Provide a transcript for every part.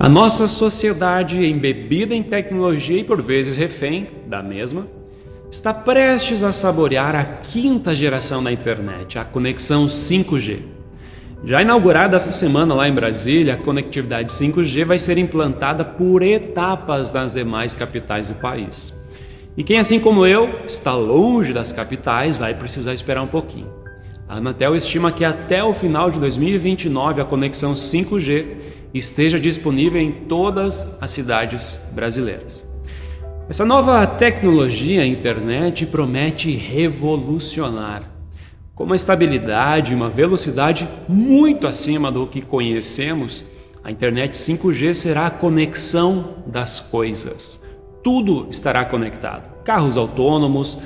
A nossa sociedade, embebida em tecnologia e por vezes refém da mesma, está prestes a saborear a quinta geração da internet, a conexão 5G. Já inaugurada essa semana lá em Brasília, a conectividade 5G vai ser implantada por etapas nas demais capitais do país. E quem, assim como eu, está longe das capitais, vai precisar esperar um pouquinho. A Anatel estima que até o final de 2029 a conexão 5G esteja disponível em todas as cidades brasileiras. Essa nova tecnologia, a internet, promete revolucionar. Com uma estabilidade e uma velocidade muito acima do que conhecemos, a internet 5G será a conexão das coisas. Tudo estará conectado: carros autônomos,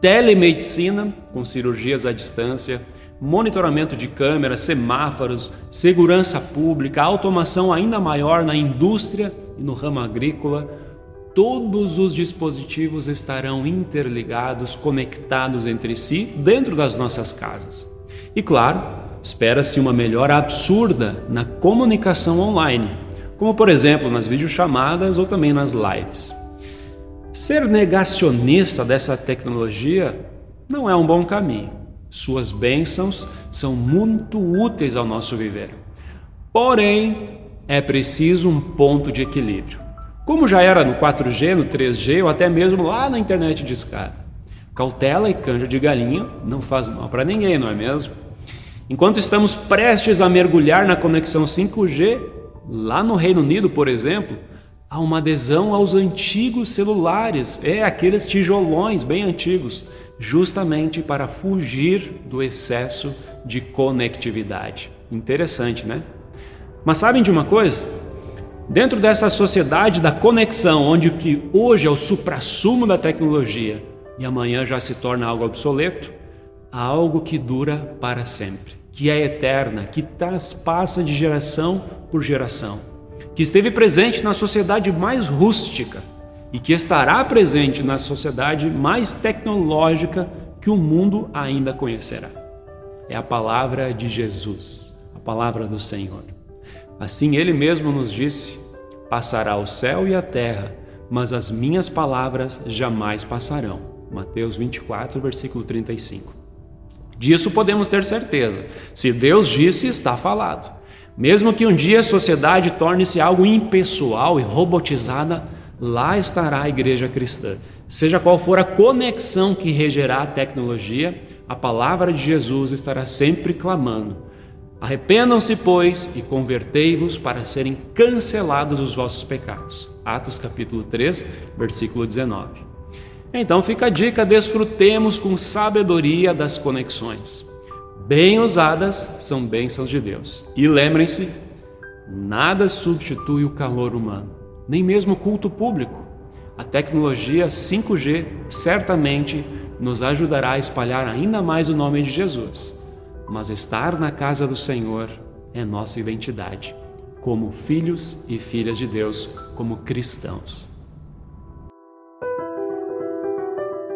telemedicina com cirurgias à distância, monitoramento de câmeras, semáforos, segurança pública, automação ainda maior na indústria e no ramo agrícola. Todos os dispositivos estarão interligados, conectados entre si dentro das nossas casas. E claro, espera-se uma melhora absurda na comunicação online, como por exemplo nas videochamadas ou também nas lives. Ser negacionista dessa tecnologia não é um bom caminho. Suas bênçãos são muito úteis ao nosso viver. Porém, é preciso um ponto de equilíbrio. Como já era no 4G, no 3G ou até mesmo lá na internet de escada. Cautela e canja de galinha não faz mal para ninguém, não é mesmo? Enquanto estamos prestes a mergulhar na conexão 5G, lá no Reino Unido, por exemplo, há uma adesão aos antigos celulares, é aqueles tijolões bem antigos, justamente para fugir do excesso de conectividade. Interessante, né? Mas sabem de uma coisa? Dentro dessa sociedade da conexão, onde o que hoje é o suprassumo da tecnologia e amanhã já se torna algo obsoleto, há algo que dura para sempre, que é eterna, que traspassa de geração por geração que esteve presente na sociedade mais rústica e que estará presente na sociedade mais tecnológica que o mundo ainda conhecerá. É a palavra de Jesus, a palavra do Senhor. Assim ele mesmo nos disse: Passará o céu e a terra, mas as minhas palavras jamais passarão. Mateus 24, versículo 35. Disso podemos ter certeza. Se Deus disse, está falado. Mesmo que um dia a sociedade torne-se algo impessoal e robotizada, lá estará a igreja cristã. Seja qual for a conexão que regerá a tecnologia, a palavra de Jesus estará sempre clamando: Arrependam-se, pois, e convertei-vos para serem cancelados os vossos pecados. Atos capítulo 3, versículo 19. Então fica a dica: desfrutemos com sabedoria das conexões bem usadas, são bênçãos de Deus. E lembrem-se, nada substitui o calor humano, nem mesmo o culto público. A tecnologia 5G certamente nos ajudará a espalhar ainda mais o nome de Jesus, mas estar na casa do Senhor é nossa identidade, como filhos e filhas de Deus, como cristãos.